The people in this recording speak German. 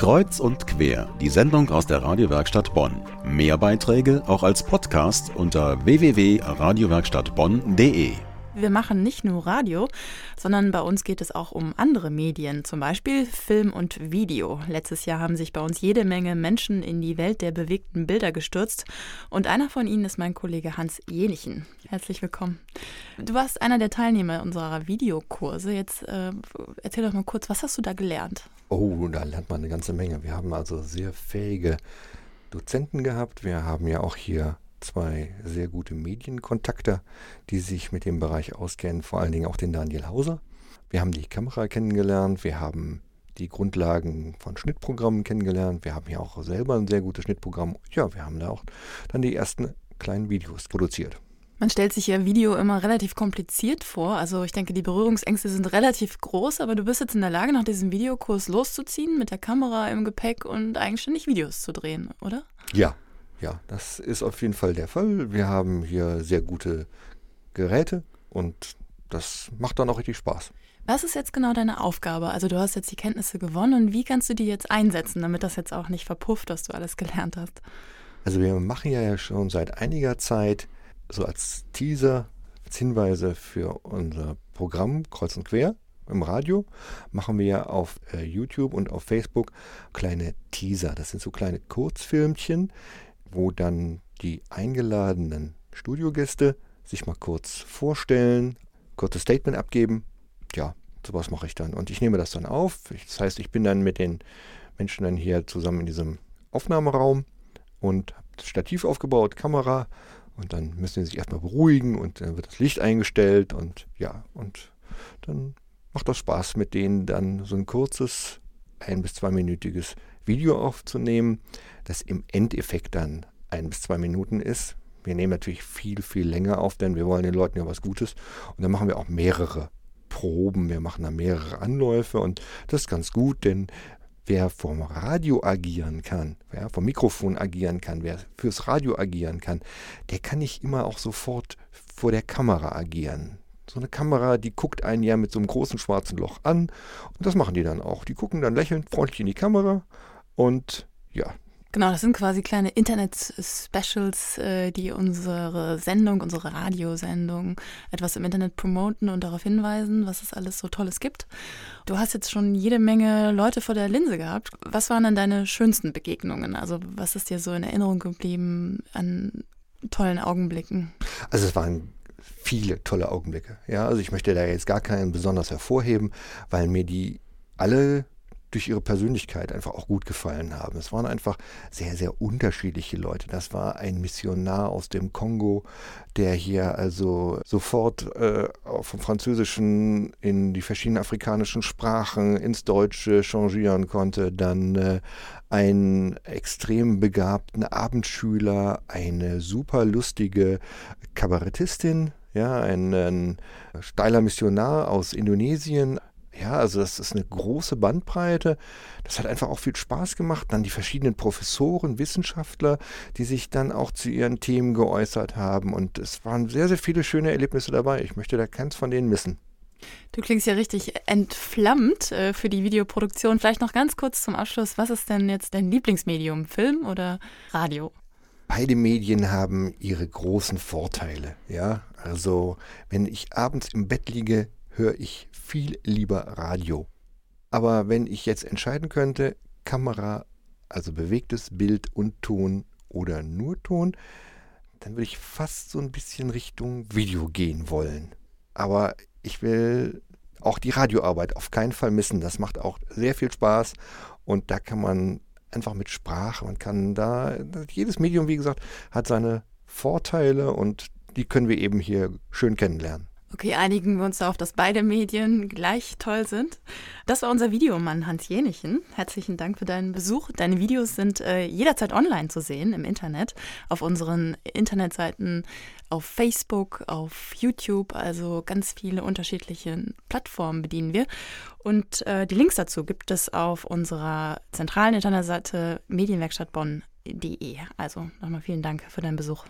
Kreuz und quer, die Sendung aus der Radiowerkstatt Bonn. Mehr Beiträge auch als Podcast unter www.radiowerkstattbonn.de. Wir machen nicht nur Radio, sondern bei uns geht es auch um andere Medien, zum Beispiel Film und Video. Letztes Jahr haben sich bei uns jede Menge Menschen in die Welt der bewegten Bilder gestürzt und einer von ihnen ist mein Kollege Hans Jenichen. Herzlich willkommen. Du warst einer der Teilnehmer unserer Videokurse. Jetzt äh, erzähl doch mal kurz, was hast du da gelernt? Oh, da lernt man eine ganze Menge. Wir haben also sehr fähige Dozenten gehabt. Wir haben ja auch hier zwei sehr gute Medienkontakte, die sich mit dem Bereich auskennen, vor allen Dingen auch den Daniel Hauser. Wir haben die Kamera kennengelernt, wir haben die Grundlagen von Schnittprogrammen kennengelernt, wir haben hier auch selber ein sehr gutes Schnittprogramm. Ja, wir haben da auch dann die ersten kleinen Videos produziert. Man stellt sich ja Video immer relativ kompliziert vor. Also ich denke, die Berührungsängste sind relativ groß, aber du bist jetzt in der Lage, nach diesem Videokurs loszuziehen, mit der Kamera im Gepäck und eigenständig Videos zu drehen, oder? Ja, ja, das ist auf jeden Fall der Fall. Wir haben hier sehr gute Geräte und das macht dann auch richtig Spaß. Was ist jetzt genau deine Aufgabe? Also du hast jetzt die Kenntnisse gewonnen und wie kannst du die jetzt einsetzen, damit das jetzt auch nicht verpufft, was du alles gelernt hast? Also wir machen ja schon seit einiger Zeit so als Teaser, als Hinweise für unser Programm Kreuz und Quer im Radio, machen wir auf äh, YouTube und auf Facebook kleine Teaser. Das sind so kleine Kurzfilmchen, wo dann die eingeladenen Studiogäste sich mal kurz vorstellen, kurzes Statement abgeben. Ja, sowas mache ich dann. Und ich nehme das dann auf. Das heißt, ich bin dann mit den Menschen dann hier zusammen in diesem Aufnahmeraum und habe das Stativ aufgebaut, Kamera. Und dann müssen sie sich erstmal beruhigen und dann wird das Licht eingestellt und ja, und dann macht das Spaß mit denen dann so ein kurzes, ein- bis zweiminütiges Video aufzunehmen, das im Endeffekt dann ein bis zwei Minuten ist. Wir nehmen natürlich viel, viel länger auf, denn wir wollen den Leuten ja was Gutes. Und dann machen wir auch mehrere Proben, wir machen da mehrere Anläufe und das ist ganz gut, denn wer vom Radio agieren kann, wer vom Mikrofon agieren kann, wer fürs Radio agieren kann, der kann nicht immer auch sofort vor der Kamera agieren. So eine Kamera, die guckt einen ja mit so einem großen schwarzen Loch an und das machen die dann auch. Die gucken dann lächelnd freundlich in die Kamera und ja. Genau, das sind quasi kleine Internet-Specials, äh, die unsere Sendung, unsere Radiosendung etwas im Internet promoten und darauf hinweisen, was es alles so Tolles gibt. Du hast jetzt schon jede Menge Leute vor der Linse gehabt. Was waren denn deine schönsten Begegnungen? Also was ist dir so in Erinnerung geblieben an tollen Augenblicken? Also es waren viele tolle Augenblicke. Ja, also ich möchte da jetzt gar keinen besonders hervorheben, weil mir die alle durch ihre Persönlichkeit einfach auch gut gefallen haben. Es waren einfach sehr, sehr unterschiedliche Leute. Das war ein Missionar aus dem Kongo, der hier also sofort äh, vom Französischen in die verschiedenen afrikanischen Sprachen ins Deutsche changieren konnte. Dann äh, einen extrem begabten Abendschüler, eine super lustige Kabarettistin, ja, ein, ein steiler Missionar aus Indonesien, ja, also das ist eine große Bandbreite. Das hat einfach auch viel Spaß gemacht. Dann die verschiedenen Professoren, Wissenschaftler, die sich dann auch zu ihren Themen geäußert haben. Und es waren sehr, sehr viele schöne Erlebnisse dabei. Ich möchte da keins von denen missen. Du klingst ja richtig entflammt äh, für die Videoproduktion. Vielleicht noch ganz kurz zum Abschluss. Was ist denn jetzt dein Lieblingsmedium? Film oder Radio? Beide Medien haben ihre großen Vorteile. Ja, also wenn ich abends im Bett liege, höre ich viel lieber Radio. Aber wenn ich jetzt entscheiden könnte, Kamera, also bewegtes Bild und Ton oder nur Ton, dann würde ich fast so ein bisschen Richtung Video gehen wollen. Aber ich will auch die Radioarbeit auf keinen Fall missen. Das macht auch sehr viel Spaß und da kann man einfach mit Sprache, man kann da, jedes Medium, wie gesagt, hat seine Vorteile und die können wir eben hier schön kennenlernen. Okay, einigen wir uns darauf, dass beide Medien gleich toll sind. Das war unser Videomann Hans Jenichen. Herzlichen Dank für deinen Besuch. Deine Videos sind äh, jederzeit online zu sehen im Internet, auf unseren Internetseiten, auf Facebook, auf YouTube, also ganz viele unterschiedliche Plattformen bedienen wir. Und äh, die Links dazu gibt es auf unserer zentralen Internetseite medienwerkstattbonn.de. Also nochmal vielen Dank für deinen Besuch.